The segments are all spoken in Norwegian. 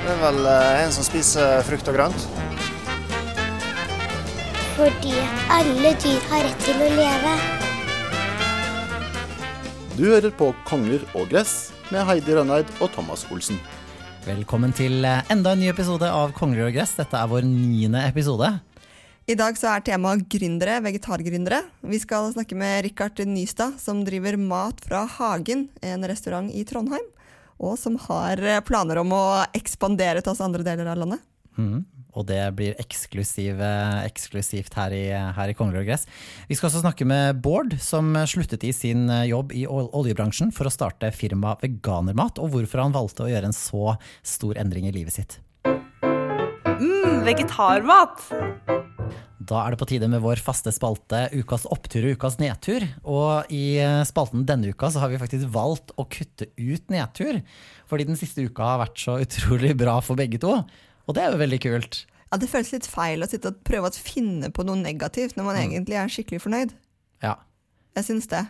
Det er vel eh, en som spiser frukt og grønt. Fordi alle dyr har rett til å leve. Du hører på Konger og gress med Heidi Rønneid og Thomas Olsen. Velkommen til eh, enda en ny episode av Kongler og gress. Dette er vår niende episode. I dag så er temaet gründere, vegetargründere. Vi skal snakke med Rikard Nystad, som driver Mat fra hagen, en restaurant i Trondheim. Og som har eh, planer om å ekspandere til oss andre deler av landet. Mm. Og det blir eksklusiv, eksklusivt her i, her i Kongelig og gress. Vi skal også snakke med Bård, som sluttet i sin eh, jobb i oljebransjen for å starte firma Veganermat, og hvorfor han valgte å gjøre en så stor endring i livet sitt. Mm, vegetarmat! Da er det på tide med vår faste spalte Ukas opptur og ukas nedtur. Og i eh, spalten denne uka så har vi faktisk valgt å kutte ut nedtur. Fordi den siste uka har vært så utrolig bra for begge to. Og det er jo veldig kult. Ja, Det føles litt feil å sitte og prøve å finne på noe negativt når man egentlig er skikkelig fornøyd. Ja. Jeg syns det.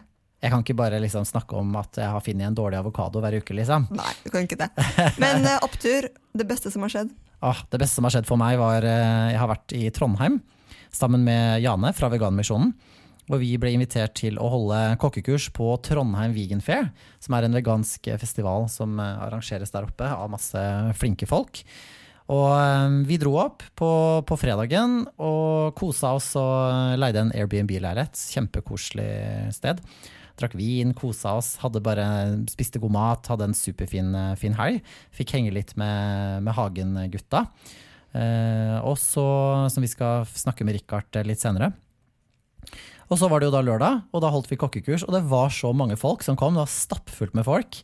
Jeg kan ikke bare liksom snakke om at jeg har funnet en dårlig avokado hver uke, liksom. Nei, du kan ikke det. Men eh, opptur, det beste som har skjedd. Ah, det beste som har skjedd for meg, var eh, Jeg har vært i Trondheim sammen med Jane fra Veganmisjonen. Og vi ble invitert til å holde kokkekurs på Trondheim Vegan Fair, som er en vegansk festival som eh, arrangeres der oppe av masse flinke folk. Og eh, vi dro opp på, på fredagen og kosa oss og leide en Airbnb-leilighet. Kjempekoselig sted. Drakk vin, kosa oss, hadde bare spiste god mat, hadde en superfin eh, helg. Fikk henge litt med, med Hagen-gutta. Eh, og så, som vi skal snakke med Richard eh, litt senere. Og så var det jo da lørdag, og da holdt vi kokkekurs, og det var så mange folk som kom. Det var stappfullt med folk.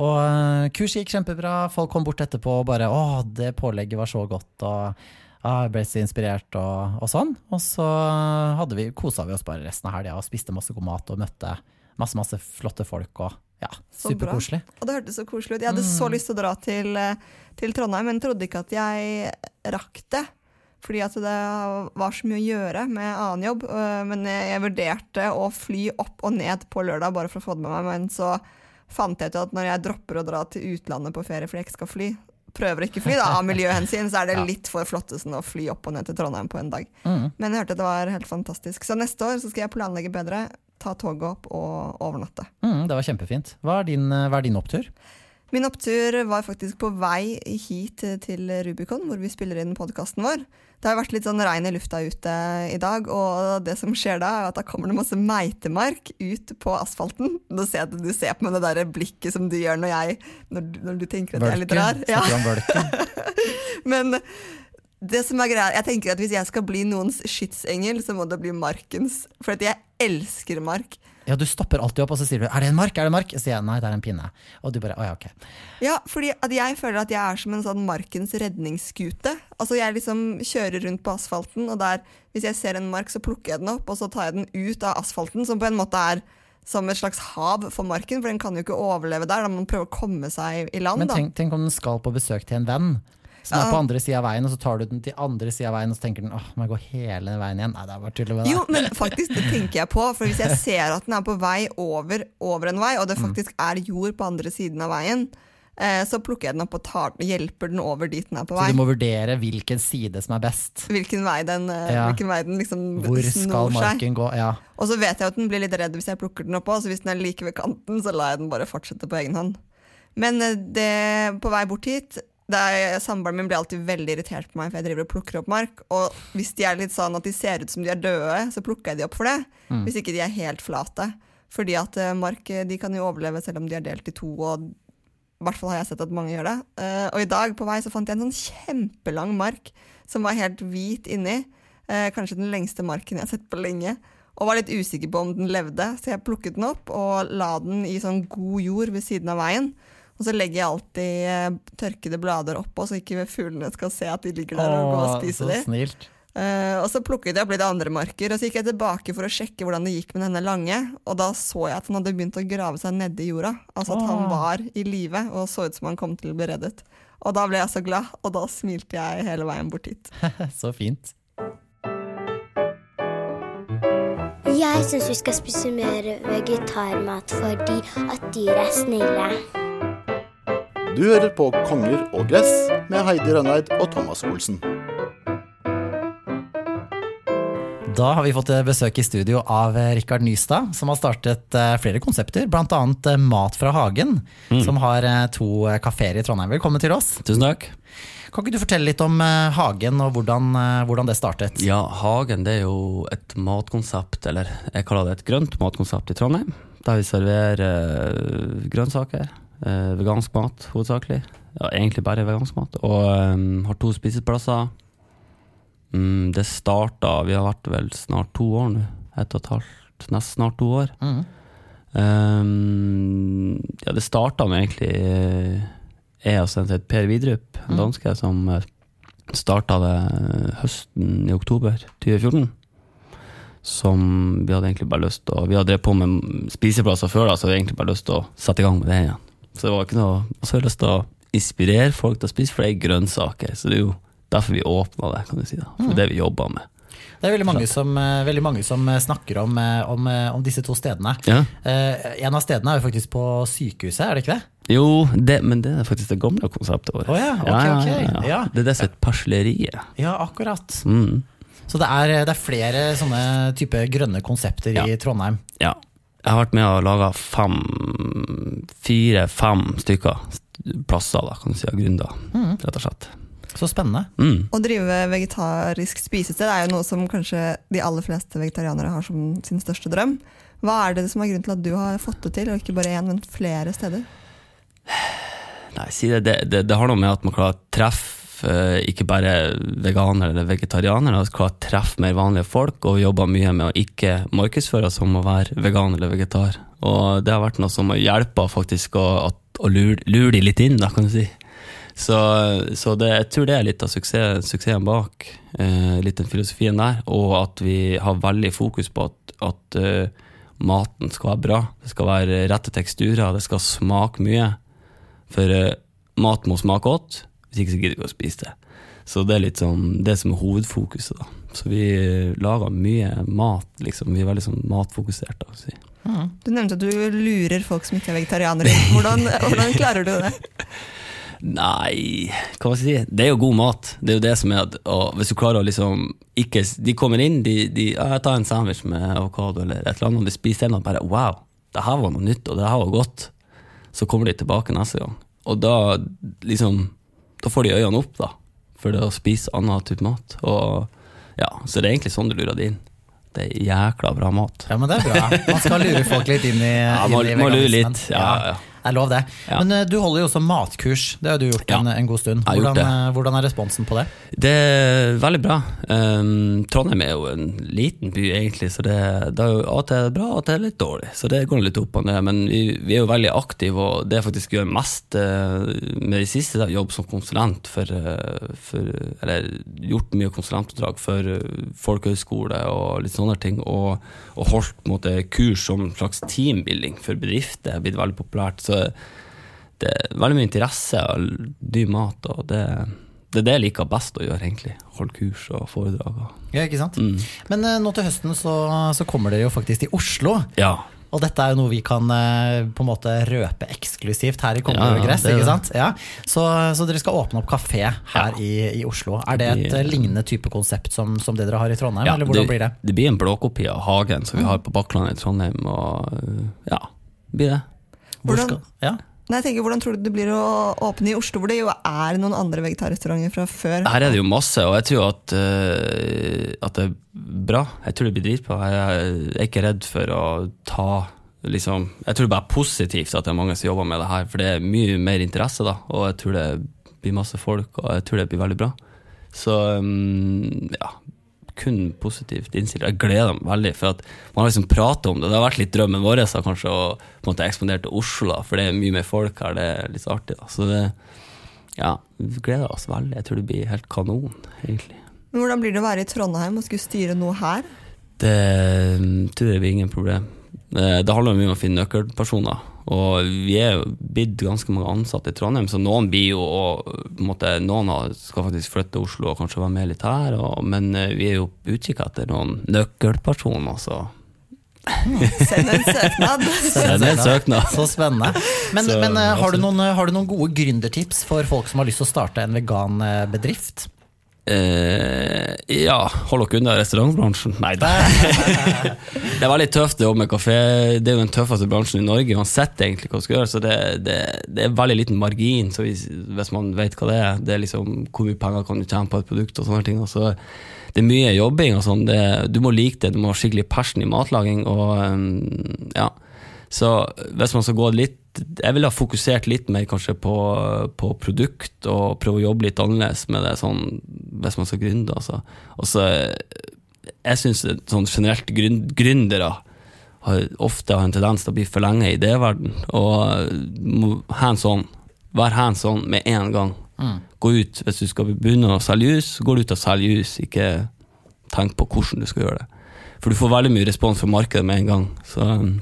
Og eh, kurset gikk kjempebra. Folk kom bort etterpå og bare 'Å, det pålegget var så godt', og ah, jeg ble så inspirert, og, og sånn. Og så hadde vi, kosa vi oss bare resten av helga og spiste masse god mat og møtte masse, masse flotte folk. og ja. Superkoselig. Og det hørtes så koselig ut. Jeg hadde så lyst til å dra til, eh, til Trondheim, men trodde ikke at jeg rakk det. Fordi at det var så mye å gjøre med annen jobb. øh, Men jeg vurderte å fly opp og ned på lørdag bare for å få det med meg. Men så fant jeg ut at når jeg dropper å dra til utlandet på ferie fordi jeg ikke skal fly, prøver å ikke fly da, av miljøhensyn, så er det litt for flottesen å fly opp og ned til Trondheim på en dag. Mm. Men jeg hørte at det var helt fantastisk. Så neste år så skal jeg planlegge bedre, ta toget opp og overnatte. Mm, det var kjempefint. Hva er din, hva er din opptur? Min opptur var faktisk på vei hit til Rubicon, hvor vi spiller inn podkasten vår. Det har vært litt sånn regn i lufta ute i dag, og det som skjer da, er at da kommer det masse meitemark ut på asfalten. Nå ser jeg at du ser på meg det der blikket som du gjør når, jeg, når, når du tenker at jeg er litt rar. Ja. Men det som er greia, jeg tenker at hvis jeg skal bli noens skytsengel, så må det bli markens. For jeg elsker mark. Ja, du stopper alltid opp, og så sier du 'er det en mark', er det en mark? Så sier jeg nei, det er en pinne. Og du bare 'å ja, ok'. Ja, fordi at jeg føler at jeg er som en sånn markens redningsskute. Altså jeg liksom kjører rundt på asfalten, og der, hvis jeg ser en mark, så plukker jeg den opp, og så tar jeg den ut av asfalten, som på en måte er som et slags hav for marken, for den kan jo ikke overleve der. Da må man prøve å komme seg i land, Men tenk, tenk om den skal på besøk til en venn som er på andre sida av veien, og så tar du den til andre sida av veien, og så tenker den åh, må jeg gå hele veien igjen? Nei, det er bare tull med det. Jo, men faktisk, det tenker jeg på. For hvis jeg ser at den er på vei over, over en vei, og det Mm. faktisk er jord på andre siden av veien, Eh, så plukker jeg den opp og tar, hjelper den over dit den er på vei. Så du må vurdere hvilken side som er best. Hvilken vei den, eh, Ja. hvilken vei den liksom Hvor skal snor seg. marken gå? Ja. Og så vet jeg at den blir litt redd hvis jeg plukker den opp òg, så hvis den er like ved kanten, så lar jeg den bare fortsette på egen hånd. Men eh, det, på vei bort hit Samboeren min blir alltid veldig irritert på meg, for jeg driver og plukker opp mark. Og hvis de er litt sånn at de ser ut som de er døde, så plukker jeg de opp for det. Mm. Hvis ikke de er helt flate. Fordi at eh, mark eh, de kan jo overleve selv om de er delt i to, og i hvert fall har jeg sett at mange gjør det. Eh, og i dag på vei så fant jeg en sånn kjempelang mark som var helt hvit inni. Kanskje den lengste marken jeg har sett på lenge. Og var litt usikker på om den levde, så jeg plukket den opp og la den i sånn god jord ved siden av veien. Og så legger jeg alltid eh, tørkede blader oppå, så ikke fuglene skal se at de ligger der og går og Åh, spiser så Uh, snilt. Eh, og så plukket jeg opp litt andre marker, og så gikk jeg tilbake for å sjekke hvordan det gikk med denne lange, og da så jeg at han hadde begynt å grave seg nedi jorda. Altså at han var i live og så ut som han kom til å bli reddet. Og da ble jeg så glad, og da smilte jeg hele veien bort hit. Så fint. Jeg syns vi skal spise mer vegetarmat fordi at dyr er snille. Du hører på Konger og gress med Heidi Rønneid og Thomas Olsen. Da har vi fått besøk i studio av eh, Rikard Nystad, som har startet eh, flere konsepter, bl.a. Mat fra hagen, som har eh, to eh, kafeer i Trondheim. Velkommen til oss. Tusen takk. Kan ikke du fortelle litt om eh, hagen og hvordan, eh, hvordan det startet? Ja, Hagen det er jo et matkonsept, eller jeg kaller det et grønt matkonsept i Trondheim. Der vi serverer eh, grønnsaker, eh, vegansk mat hovedsakelig. Ja, egentlig bare vegansk mat. Og um, har to spiseplasser. Mm, det starta Vi har vært vel snart to år nå. Ett og et halvt, nesten snart to år. Mm. Um, ja, det starta med egentlig eh, Jeg og sendt heter Per Vidrup, en Mm. danske, som uh, starta det høsten i oktober 2014. Som vi hadde egentlig bare lyst til å Vi hadde drevet på med spiseplasser før, da, så vi hadde egentlig bare lyst til å sette i gang med det igjen. Så det var ikke noe Og så har jeg lyst til å inspirere folk til å spise, flere er grønnsaker. Så det er jo derfor vi åpna det, kan du si. da For Mm. det vi jobber med. Det er veldig mange som, eh, veldig mange som eh, snakker om, eh, om, om disse to stedene. Ja. Eh, en av stedene er jo faktisk på sykehuset, er det ikke det? Jo, det, men det er faktisk det gamle konseptet vårt. Oh, ja, Okay, ok, ja. Det er det som heter persleriet. Ja, akkurat. Mm. Så det er, det er flere sånne type grønne konsepter i Trondheim. Ja. Jeg har vært med og laga fem, fire-fem stykker plasser, da, kan du si, av gründer, Mm. rett og slett. Så spennende. Mm. Å drive vegetarisk spisested er jo noe som kanskje de aller fleste vegetarianere har som sin største drøm. Hva er det som er grunnen til at du har fått det til, og ikke bare én, men flere steder? Nei, si det, det, det, det har noe med at man klarer å treffe eh, ikke bare veganere eller vegetarianere, klarer å treffe mer vanlige folk, og jobber mye med å ikke markedsføre oss som å være vegan eller vegetar. Og det har vært noe som har hjulpet faktisk å, å lure, lure de litt inn, da, kan du si. Så, så det, jeg tror det er litt av suksess, suksessen bak, eh, litt den filosofien der, og at vi har veldig fokus på at, at uh, maten skal være bra. Det skal være rette teksturer, det skal smake mye. For uh, mat må smake godt, hvis ikke så gidder vi å spise det. Så det er litt sånn det som er hovedfokuset. da. Så vi eh, lager mye mat, liksom. Vi er veldig sånn matfokusert. da, å si. Du nevnte at du lurer folk som ikke er vegetarianere. Hvordan, hvordan klarer du det? Nei, hva skal jeg si? Det er jo god mat. Det er jo det som er at Hvis du klarer å liksom ikke De kommer inn, de, de jeg tar en sandwich med avokado eller et eller annet, og de spiser en og bare Wow, det her var noe nytt, og det her var godt. Så kommer de tilbake neste gang. Og da liksom Da får de øynene opp, da. For det å spise annen type mat. Og ja, Så det er egentlig sånn du lurer det inn. Det er jækla bra mat. Ja, men det er bra. Man skal lure folk litt inn i, Ja, inn må, i veganismen. litt. Ja, ja. Det er lov, det. Ja. Men eh, du holder jo også matkurs. Det har du gjort en, en god stund. Hvordan, eh, hvordan er responsen på det? Det er veldig bra. Um, Trondheim er jo en liten by, egentlig, så det, det er jo og til er bra, og og til er litt dårlig. Så det går litt opp og ned. Men vi, vi er jo veldig aktive, og det jeg faktisk gjør mest eh, med det siste, er jobb som konsulent for, for Eller gjort mye konsulentoppdrag for eh, folkehøyskole og litt sånne ting. Og, og holdt på en måte kurs som slags teambuilding for bedrifter. Det er blitt veldig populært. Så det er veldig mye interesse og ny mat, og det, det er det jeg liker best å gjøre, egentlig. Holde kurs og foredrag. Ja, ikke sant? Mm. Men uh, nå til høsten så, så kommer dere jo faktisk til Oslo. Ja. Og dette er jo noe vi kan uh, på en måte røpe eksklusivt her i Konger Ja, gress. ikke sant? Ja. Så, så dere skal åpne opp kafé her i, i Oslo. Er det et eh, lignende type konsept som, som det dere har i Trondheim, Ja, eller hvordan blir det? Det blir en blåkopi av Hagen som vi har på Bakklandet i Trondheim. Og ja, det blir det. Hvor Hvordan- ja. Nei, jeg tenker, Hvordan tror du det blir å åpne i Oslo, hvor det jo er noen andre vegetarrestauranter fra før? Her er det jo masse, og jeg tror at, uh, at det er bra. Jeg tror det blir dritbra. Jeg er ikke redd for å ta liksom, Jeg tror det bare er positivt at det er mange som jobber med det her, for det er mye mer interesse, da. Og jeg tror det blir masse folk, og jeg tror det blir veldig bra. Så um, ja, kun positivt innstilt. Jeg gleder meg veldig, for at man har liksom pratet om det. Det har vært litt drømmen vår da, kanskje å på en måte eksponere til Oslo, for det er mye mer folk her. Det er litt så artig. Da. Så det ja, vi gleder oss veldig. Jeg tror det blir helt kanon, egentlig. Men Hvordan blir det å være i Trondheim og skulle styre noe her? Det mm, tror jeg blir ingen problem. Eh, Det handler mye om å finne nøkkelpersoner. Og vi er blitt ganske mange ansatte i Trondheim, så noen blir jo og, på måte, Noen skal faktisk flytte til Oslo og kanskje være med litt her, og, men eh, vi er jo på utkikk etter noen nøkkelpersoner, så Send en søknad! send en søknad. Så spennende. Men, Så, men eh, har, du noen, har du noen gode gründertips for folk som har lyst til å starte en veganbedrift? Eh, ja, hold dere unna restaurantbransjen. Nei da. det er veldig tøft å jobbe med kafé. Det er jo den tøffeste bransjen i Norge, uansett egentlig hva du skal gjøre. Så det, det, det er veldig liten margin, så hvis, hvis man vet hva det er. Det er liksom hvor mye penger kan du tjene på et produkt og sånne ting. Og så det er mye jobbing og sånn. Det- Du må like det, du må ha skikkelig passion i matlaging og um, ja. Så hvis man skal gå litt Jeg ville ha fokusert litt mer kanskje på, på produkt og prøve å jobbe litt annerledes med det sånn hvis man skal gründe. Altså. Også, Jeg syns sånn generelt grün- gründere har, ofte har en tendens til å bli for lenge i idéverden. Og må hands on. Vær hands on med en gang. Gå ut, Hvis du skal begynne å selge jus, gå ut og selger jus. Ikke tenk på hvordan du skal gjøre det. For du får veldig mye respons fra markedet med en gang. Så um,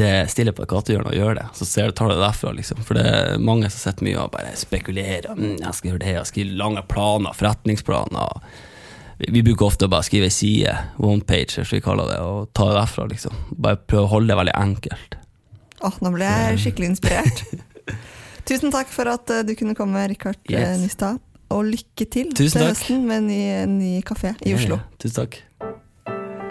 det stiller på et gatehjørne og gjør det. Så ser du, tar du det derfra, liksom. For det er mange som sitter mye og bare spekulerer. Mm, jeg skal gjøre det, jeg skriver skrive lange planer, forretningsplaner. Vi, bruker ofte å bare skrive ei side, one page, som vi kaller det, og ta det derfra, liksom. Bare prøve å holde det veldig enkelt. Åh, nå ble jeg skikkelig inspirert. Tusen takk for at eh, du kunne komme, Rikard eh, Yes. Nystad. Og lykke til Tusen til høsten med en ny, ny kafé i Oslo. Ja, ja. Tusen takk.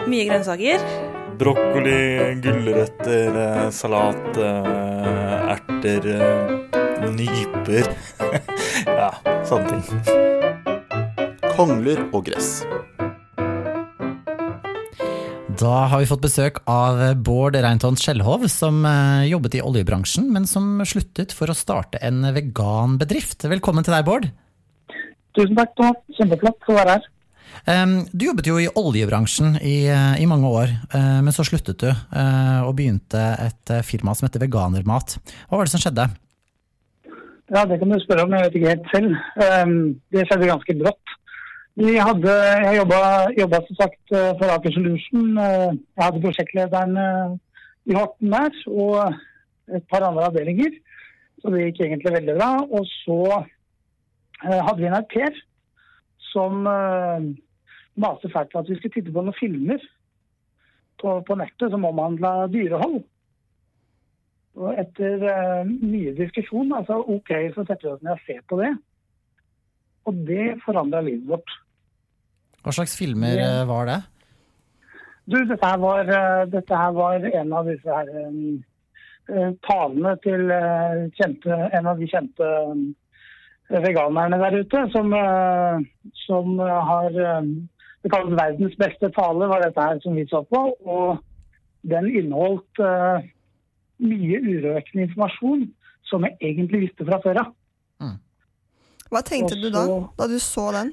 Mye grønnsaker. Brokkoli, gulrøtter, eh, salat, eh, erter, eh, nyper. ja, sånne ting. Kongler og gress. Da har vi fått besøk av Bård Reintons Skjellhov, som jobbet i oljebransjen, men som sluttet for å starte en veganbedrift. Velkommen til deg, Bård. Tusen takk, Thomas. Kjempeflott å være her. Du jobbet jo i oljebransjen i, eh, i mange år, eh, men så sluttet du eh, og begynte et firma som heter Veganermat. Hva var det som skjedde? Ja, Det kan du spørre om, jeg vet ikke helt selv. Det skjedde ganske brått. Hadde, jeg jobba, som sagt for Aker Solution. Jeg hadde prosjektlederen i Horten der, og et par andre avdelinger. Så det gikk egentlig veldig bra. Og så hadde vi en au som maste fælt på at vi skulle titte på noen filmer på, på nettet som omhandla dyrehold. Og etter uh, mye diskusjon, altså OK, så setter vi oss ned og ser på det. Og det forandra livet vårt. Hva slags filmer Ja. eh, var det? Du, dette her var, uh, dette her var en av disse her eh, talene til kjente, en av de kjente veganerne der ute, som, som har Det kalles verdens beste tale, var dette her som vi så på. Og den inneholdt uh, mye urøkende informasjon som jeg egentlig visste fra før av. Hva tenkte Også, du da, da du så den?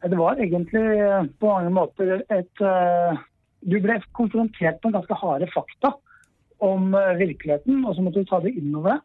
Det var egentlig eh, på mange måter et uh, Du ble konfrontert med ganske harde fakta om virkeligheten, og så måtte du ta det innover deg.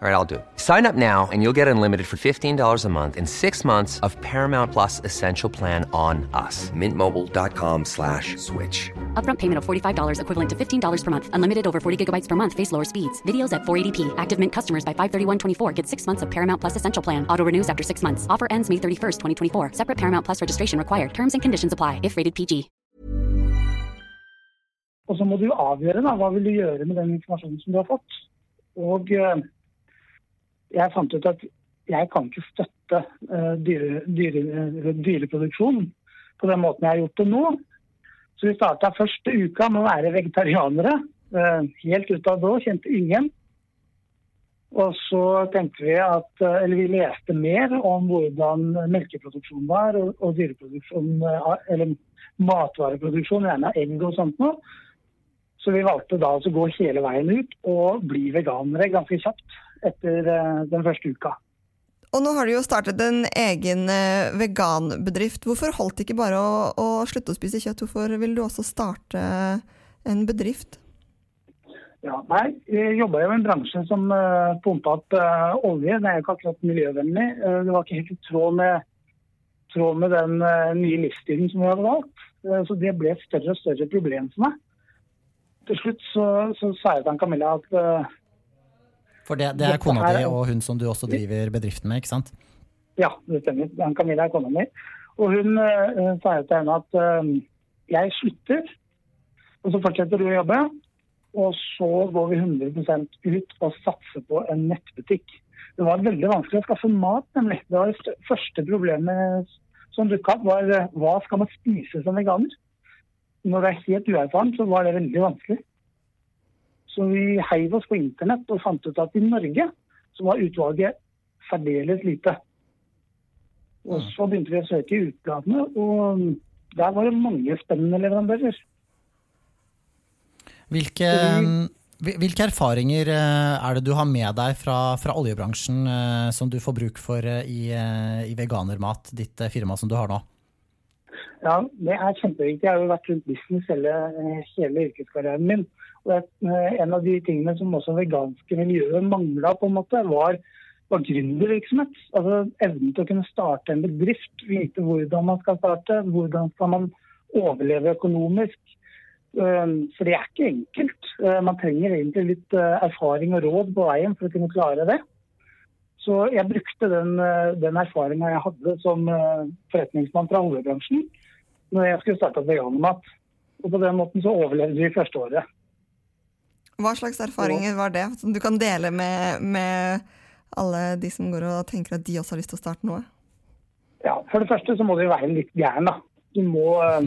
All right, I'll do it. Sign up now and you'll get unlimited for $15 a month and six months of Paramount Plus Essential Plan on us. Mintmobile.com slash switch. Upfront payment of $45 equivalent to $15 per month. Unlimited over 40 gigabytes per month. Face lower speeds. Videos at 480p. Active Mint customers by 531.24 get six months of Paramount Plus Essential Plan. Auto renews after six months. Offer ends May 31st, 2024. Separate Paramount Plus registration required. Terms and conditions apply if rated PG. Og så må du avgjøre da, hva vil du gjøre med den informasjonen som du har fått. Og eh, jeg fant ut at jeg kan ikke støtte eh, dyre, dyre, eh, på den måten jeg har gjort det nå. Så vi starta første uka med å være vegetarianere. Uh, helt ut av blå, kjente ingen. Og så tenkte vi at, uh, eller vi leste mer om hvordan melkeproduksjon var, og, og dyreproduksjon, eller matvareproduksjon, gjerne egg og sånt noe. Så vi valgte da å gå hele veien ut og bli veganere ganske kjapt etter eh, den første uka. Og nå har du jo startet en egen eh, veganbedrift. Hvorfor holdt det ikke bare å, å slutte å spise kjøtt? Hvorfor vil du også starte en bedrift? Ja, nei, Jeg jobba jo i en bransje som uh, pumpa opp uh, olje. Det er jo ikke akkurat miljøvennlig. Uh, det var ikke helt i tråd med, tråd med den uh, nye livsstilen som vi hadde valgt. Eh, så det ble et større og større problem for meg. Til slutt så, så sa jeg til Camilla at eh, For det, det er kona di og hun som du også driver bedriften med, ikke sant? Ja, det stemmer. Den Camilla er kona mi. Og hun uh, sa jo til henne at uh, jeg slutter, og så fortsetter du å jobbe. Og så går vi 100% ut og satser på en nettbutikk. Det var veldig vanskelig å skaffe mat, nemlig. Det var det første problemet som dukka opp, var hva skal man spise som veganer? Når det er helt uerfaren, så var det veldig vanskelig. Så vi heiv oss på internett og fant ut at i Norge så var utvalget særdeles lite. Og så begynte vi å søke i utlandet, og der var det mange spennende leverandører. Hvilke, hvilke erfaringer eh, er det du har med deg fra, fra oljebransjen eh, som du får bruk for eh, i, i veganermat, ditt firma som du har nå? Ja, det er kjempeviktig. Jeg har jo vært rundt business hele, hele yrkeskarrieren min. Eh, en av de tingene som også veganske miljøet mangla, var, var gründervirksomhet. Altså evnen til å kunne starte en bedrift, vite hvordan man skal starte, hvordan skal man overleve økonomisk. Eh, For det er ikke enkelt. Eh, Man trenger egentlig litt eh, erfaring og råd på veien for å kunne klare det. Så jeg brukte den, eh, den erfaringa jeg hadde som eh, forretningsmann fra oljebransjen når jeg skulle starte opp veganermat. Og på den måten så overlevde vi første året. Hva slags erfaringer var det som du kan dele med, med alle de som går og tenker at de også har lyst til å starte noe? Ja, For det første så må du være litt gæren, da. Du må eh,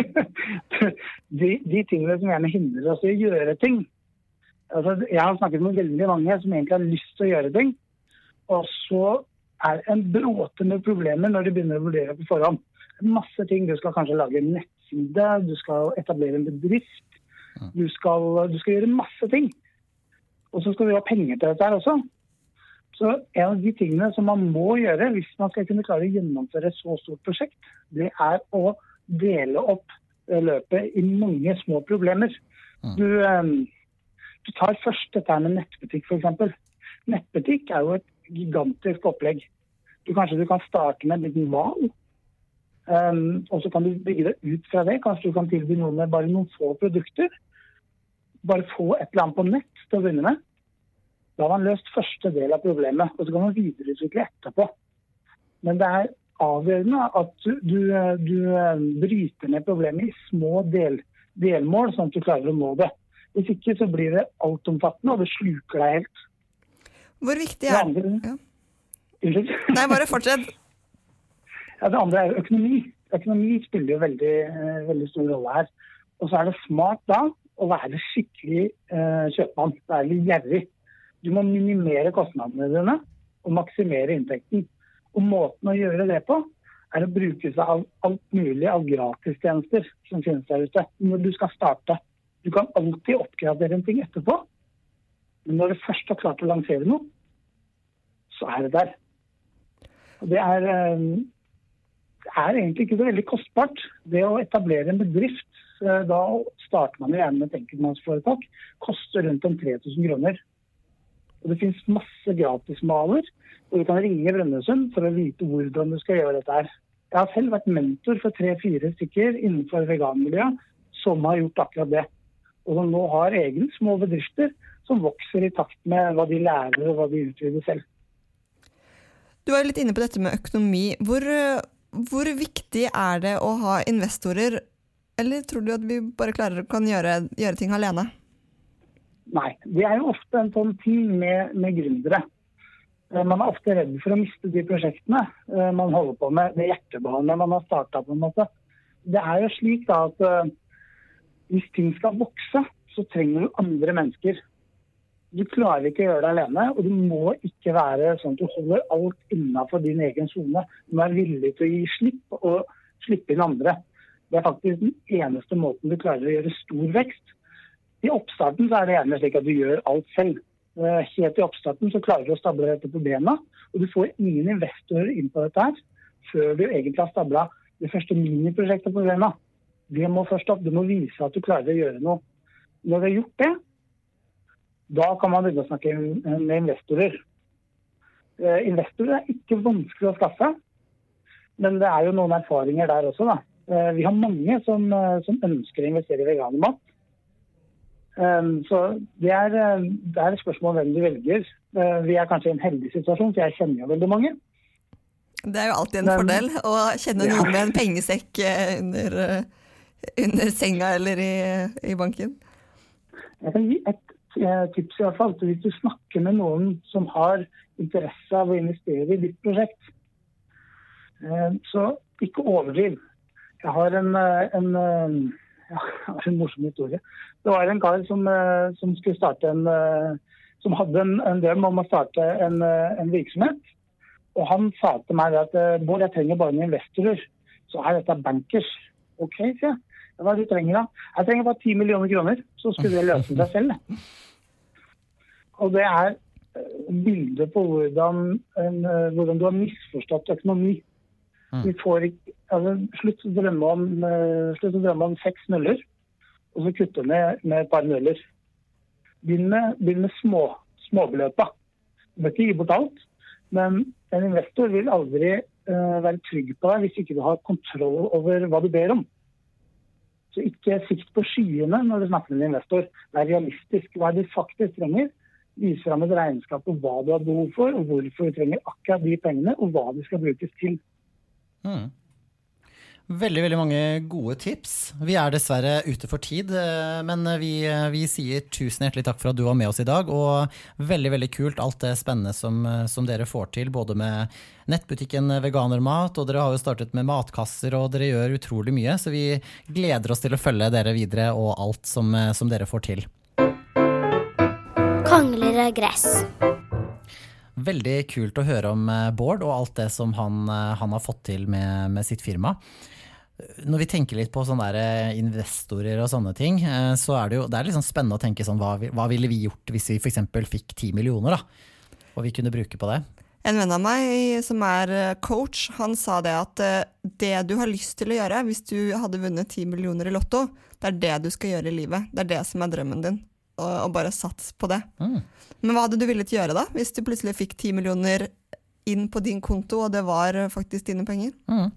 de, de tingene som gjerne hindrer oss i å gjøre ting. Altså, jeg har snakket med veldig mange som egentlig har lyst til å gjøre ting. Og så er det en bråte med problemer når de begynner å vurdere på forhånd. Masse ting. Du skal kanskje lage en nettside, du skal etablere en bedrift. Du skal, du skal gjøre masse ting. Og så skal du ha penger til dette her også. Så en av de tingene som man må gjøre hvis man skal kunne klare å gjennomføre et så stort prosjekt, det er å dele opp løpet i mange små problemer. Du, eh, du tar først dette med nettbutikk, f.eks. Nettbutikk er jo et gigantisk opplegg. Du, kanskje du kan starte med en liten hval. Um, og så kan du bygge det ut fra det. Kanskje du kan tilby noen med bare noen få produkter. Bare få et eller annet på nett til å begynne med. Da har man løst første del av problemet, og så kan man videreutvikle etterpå. Men det er avgjørende at du, du, du eh, bryter ned problemet i små del, delmål, sånn at du klarer å nå det. Hvis ikke så blir det altomfattende, og det sluker deg helt. Hvor viktig er det? ja. Unnskyld? Nei, bare fortsett. Det andre er økonomi. Økonomi spiller jo veldig, eh, veldig stor rolle her. Og så er det smart da å være skikkelig eh, kjøpmann. Være gjerrig. Du må minimere kostnadene dine og maksimere inntekten. Og måten å gjøre det på er å bruke seg av alt mulig av gratistjenester som finnes der ute. Når du skal starte. Du kan alltid oppgradere en ting etterpå. Men når du først har klart å lansere noe, så er det der. Og det er, eh, er egentlig ikke så veldig kostbart. Det å etablere en bedrift, eh, da starter man gjerne med et enkeltmannsforetak, koster rundt om 3000 kroner. Og det finnes masse gratismaler, og du kan ringe Brønnøysund for å vite hvordan du skal gjøre dette her. Jeg har selv vært mentor for tre-fire stykker innenfor veganmiljøet som har gjort akkurat det. Og som nå har egne små bedrifter som vokser i takt med hva de lærer og hva de utvider selv. Du var litt inne på dette med økonomi. Hvor, hvor viktig er det å ha investorer, eller tror du at vi bare klarer kan gjøre, gjøre ting alene? Nei. Det er jo ofte en sånn ting med, med gründere. Eh, Man er ofte redd for å miste de prosjektene eh, man holder på med, det hjertebehandlet man har starta på en måte. Det er jo slik da at eh, hvis ting skal vokse, så trenger du andre mennesker. Du klarer ikke å gjøre det alene, og du må ikke være sånn at du holder alt innafor din egen sone. Du må være villig til å gi slipp og slippe inn andre. Det er faktisk den eneste måten du klarer å gjøre stor vekst. I oppstarten er det gjerne slik at du gjør alt selv. Eh, Helt i oppstarten så klarer du å stable dette på bena, og du får ingen investorer inn på dette her før du egentlig har stabla det første miniprosjektet på bena. Det må først opp. Du må vise at du klarer å gjøre noe. Når du har gjort det, da kan man begynne å snakke med investorer. Eh, Investorer er ikke vanskelig å skaffe, men det er jo noen erfaringer der også. da. Eh, Vi har mange som, eh, som ønsker å investere i veganermat. Så det er, det er et spørsmål hvem du velger. Vi er kanskje i en heldig situasjon, for jeg kjenner jo veldig mange. Det er jo alltid en Men- fordel å kjenne Ja. med en pengesekk under, under senga eller i, i banken. Jeg kan gi et tips i hvert fall. Hvis du snakker med noen som har interesse av å investere i ditt prosjekt, eh, så ikke overdriv. Jeg har en, eh, en, eh, ja, en morsom historie. Det var en kar som, eh, som skulle starte en eh, som hadde en, en drøm om å starte en, eh, en virksomhet. Og han sa til meg at eh, Bård, jeg trenger bare noen investorer. Så er dette bankers. OK, sier jeg. Hva er det du trenger da? Jeg trenger bare 10 millioner kroner, så skulle det løse seg selv. Og det er eh, bildet på hvordan, en, eh, hvordan du har misforstått økonomi. Vi får ikke, altså, slutt, å drømme om, eh, slutt å drømme om seks nuller, og så kutte ned med et par nuller. Begynn med, begynn med små, småbeløpa. Du bør ikke gi bort alt, men en investor vil aldri uh, være trygg på deg hvis ikke du har kontroll over hva du ber om. Så ikke sikt på skyene når du snakker med en investor. Vær realistisk. Hva er det du faktisk trenger? Vis fram et regnskap på hva du har behov for, og hvorfor du trenger akkurat de pengene, og hva de skal brukes til. Mm. Veldig veldig mange gode tips. Vi er dessverre ute for tid, eh, men vi, vi sier tusen hjertelig takk for at du var med oss i dag. Og veldig veldig kult alt det spennende som, som dere får til, både med nettbutikken Veganermat, og dere har jo startet med matkasser, og dere gjør utrolig mye. Så vi gleder oss til å følge dere videre og alt som, som dere får til. Kongler av gress. Veldig kult å høre om eh, Bård og alt det som han, eh, han har fått til med, med sitt firma. Når vi tenker litt på eh, investorer og sånne ting, eh, så er det jo det er sånn spennende å tenke sånn, hva, hva ville vi gjort hvis vi f.eks. fikk ti millioner, da? Og vi kunne bruke på det. En venn av meg som er eh, coach, han sa det at det du har lyst til å gjøre hvis du hadde vunnet 10 millioner i Lotto, det er det du skal gjøre i livet. Det er det som er drømmen din. Og, og bare sats på det. Mm. Men hva hadde du villet gjøre da, hvis du plutselig fikk 10 millioner inn på din konto, og det var eh, faktisk dine penger? Mm.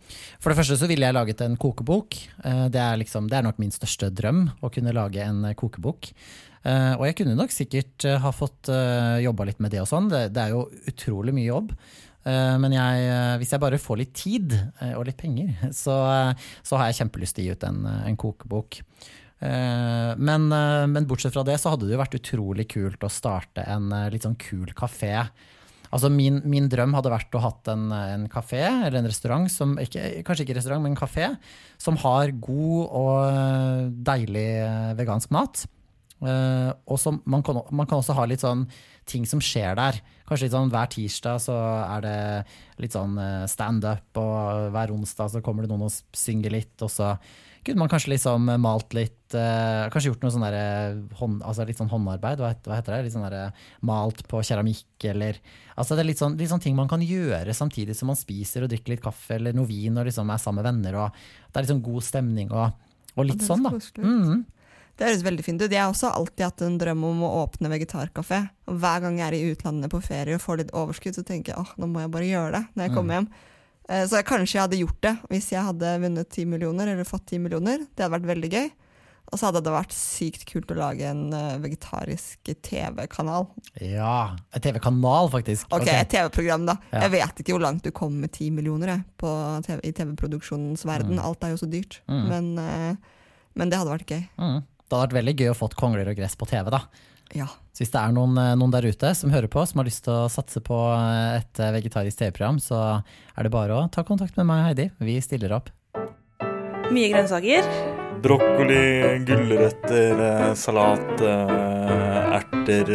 For det første så ville jeg laget en kokebok. Eh, Det er, liksom, det er nok min største drøm, å kunne lage en eh, kokebok. Og jeg kunne nok sikkert ha fått jobba litt med det og sånn. Det, er jo utrolig mye jobb. Men jeg, hvis jeg bare får litt tid og litt penger, så, så har jeg kjempelyst til å gi ut en, en kokebok. Men, men bortsett fra det så hadde det jo vært utrolig kult å starte en litt sånn kul kafé. Altså min, min drøm hadde vært å hatt en, en kafé eller en restaurant, som, ikke, kanskje ikke restaurant, men en kafé, som har god og deilig vegansk mat. Uh, og som man kan, man kan også ha litt sånn ting som skjer der. Kanskje litt sånn hver tirsdag så er det litt sånn eh, standup, og hver onsdag så kommer det noen og synger litt, og så Kunne man kanskje liksom malt litt eh, Kanskje gjort noe sånn hånd, altså litt sånn håndarbeid, hva, heter det? Litt sånn malt på keramikk eller Altså det er litt sånn, litt sånn ting man kan gjøre samtidig som man spiser og drikker litt kaffe eller noe vin og liksom er sammen med venner og det er litt sånn god stemning og, og litt det sånn, da. Mm. Det høres veldig fint ut. Jeg har også alltid hatt en drøm om å åpne vegetarkafé. Og hver gang jeg er i utlandet på ferie og får litt overskudd, så tenker jeg åh, nå må jeg bare gjøre det når jeg kommer Mm. hjem. Eh, Så jeg, kanskje jeg hadde gjort det hvis jeg hadde vunnet 10 millioner, eller fått 10 millioner. Det hadde vært veldig gøy. Og så hadde det vært sykt kult å lage en eh, vegetarisk TV-kanal. Ja. En TV-kanal, faktisk. Ok, et TV-program, da. Ja. Jeg vet ikke hvor langt du kommer med 10 millioner jeg, på TV, i TV-produksjonens verden. Mm. Alt er jo så dyrt. Mm. Men, eh, men det hadde vært gøy. Mm. Det hadde vært veldig gøy å fått Kongler og gress på TV, da. Ja. Så hvis det er noen, eh, noen der ute som hører på, som har lyst til å satse på eh, et eh, vegetarisk TV-program, så er det bare å ta kontakt med meg og Heidi. Vi stiller opp. Mye grønnsaker. Brokkoli, gulrøtter, salat, erter,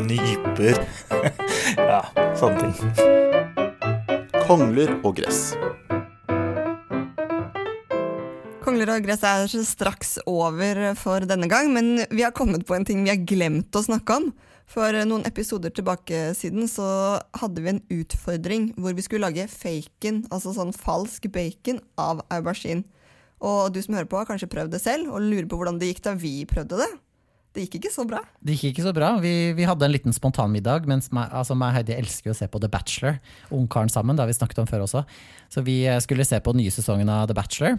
nyper. ja, sånne ting. Kongler og gress. Kongler og gress er straks over for denne gang, men vi har kommet på en ting vi har glemt å snakke om. For noen episoder tilbake siden så hadde vi en utfordring hvor vi skulle lage faken, altså sånn falsk bacon, av aubergine. Og du som hører på har kanskje prøvd det selv, og lurer på hvordan det gikk da vi prøvde det. Det gikk ikke så bra. Det gikk ikke så bra. Vi, vi hadde en liten spontanmiddag, mens meg, altså meg og Heidi elsker å se på The Bachelor. Ungkaren sammen, det har vi snakket om før også. Så vi eh, skulle se på den nye sesongen av The Bachelor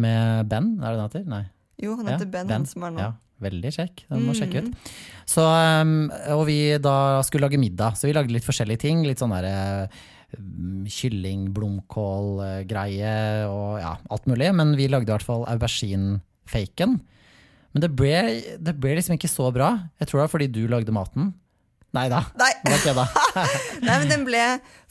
med Ben, er det han heter? Nei. Jo, han heter Ben, han som er nå. Ja, veldig kjekk. Den må Mm. sjekke ut. Så, um, og vi da skulle lage middag, så vi lagde litt forskjellige ting. Litt sånn derre um, kylling, blomkål-greie og ja, alt mulig. Men vi lagde i hvert fall aubergine-faken. Men det ble, det ble liksom ikke så bra. Jeg tror det var fordi du lagde maten. Nei da. Kødda. Nei, men den ble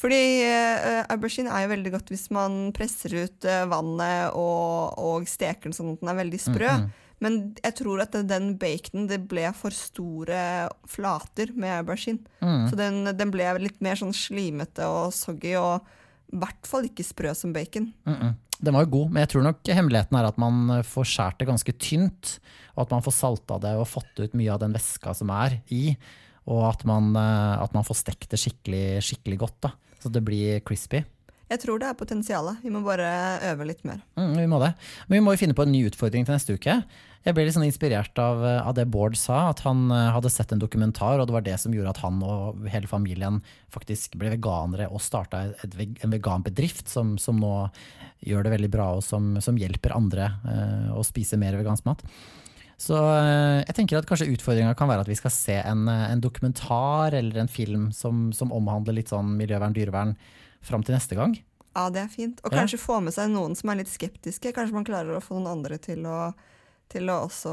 Fordi uh, aubergine er jo veldig godt hvis man presser ut uh, vannet og, og steker den sånn at den er veldig sprø. Mm, mm. Men jeg tror at den baconen det ble for store flater med aubergine. Mm. Så den, den ble litt mer sånn slimete og soggy, og i hvert fall ikke sprø som bacon. Mm -mm. Den var jo god, men jeg tror nok hemmeligheten er at man får skåret det ganske tynt, og at man får salta det og fått ut mye av den væska som er i, og at man, eh, at man får stekt det skikkelig, skikkelig godt, da. så det blir crispy. Jeg tror det er potensialet. Vi må bare øve litt mer. Mm, vi må det. Men vi må jo finne på en ny utfordring til neste uke. Jeg ble litt sånn inspirert av, av det Bård sa, at han eh, hadde sett en dokumentar, og det var det som gjorde at han og hele familien faktisk ble veganere og starta en veganbedrift som, som nå gjør det veldig bra, og som, som hjelper andre eh, å spise mer vegansk mat. Så eh, jeg tenker at kanskje utfordringa kan være at vi skal se en, eh, en dokumentar eller en film som, som omhandler litt sånn miljøvern, dyrevern, fram til neste gang. Ja, det er fint. Og Ja. kanskje få med seg noen som er litt skeptiske. Kanskje man klarer å få noen andre til å, til å også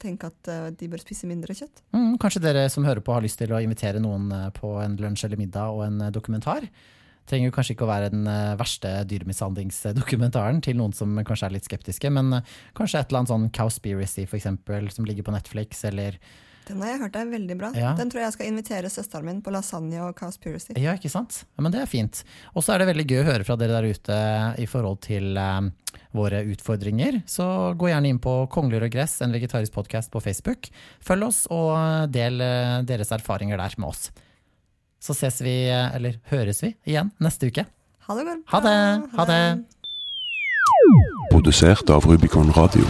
tenke at eh, de bør spise mindre kjøtt. Mm, kanskje dere som hører på har lyst til å invitere noen på en lunsj eller middag og en dokumentar. Trenger kanskje ikke å være den eh, verste dyremishandlingsdokumentaren til noen som kanskje er litt skeptiske, men eh, kanskje et eller annet sånn Cowspiracy for eksempel, som ligger på Netflix, eller Den har jeg hørt er veldig bra. Ja. Den tror jeg skal invitere søsteren min på lasagne og cowspiracy. Ja, ikke sant? Ja, men det er fint. Og så er det veldig gøy å høre fra dere der ute i forhold til eh, våre utfordringer. Så gå gjerne inn på Kongler og gress, en vegetarisk podkast på Facebook. Følg oss, og del uh, deres erfaringer der med oss. Så ses vi, eller høres vi, igjen neste uke. Ha det godt. Ha det! Ha det! Produsert av Rubicon Radio.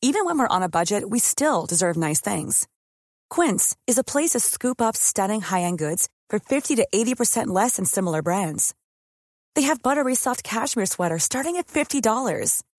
Even when we're on a budget, we still deserve nice things. Quince is a place to scoop up stunning high-end goods for 50 to 80% less than similar brands. They have buttery soft cashmere sweaters starting at $50,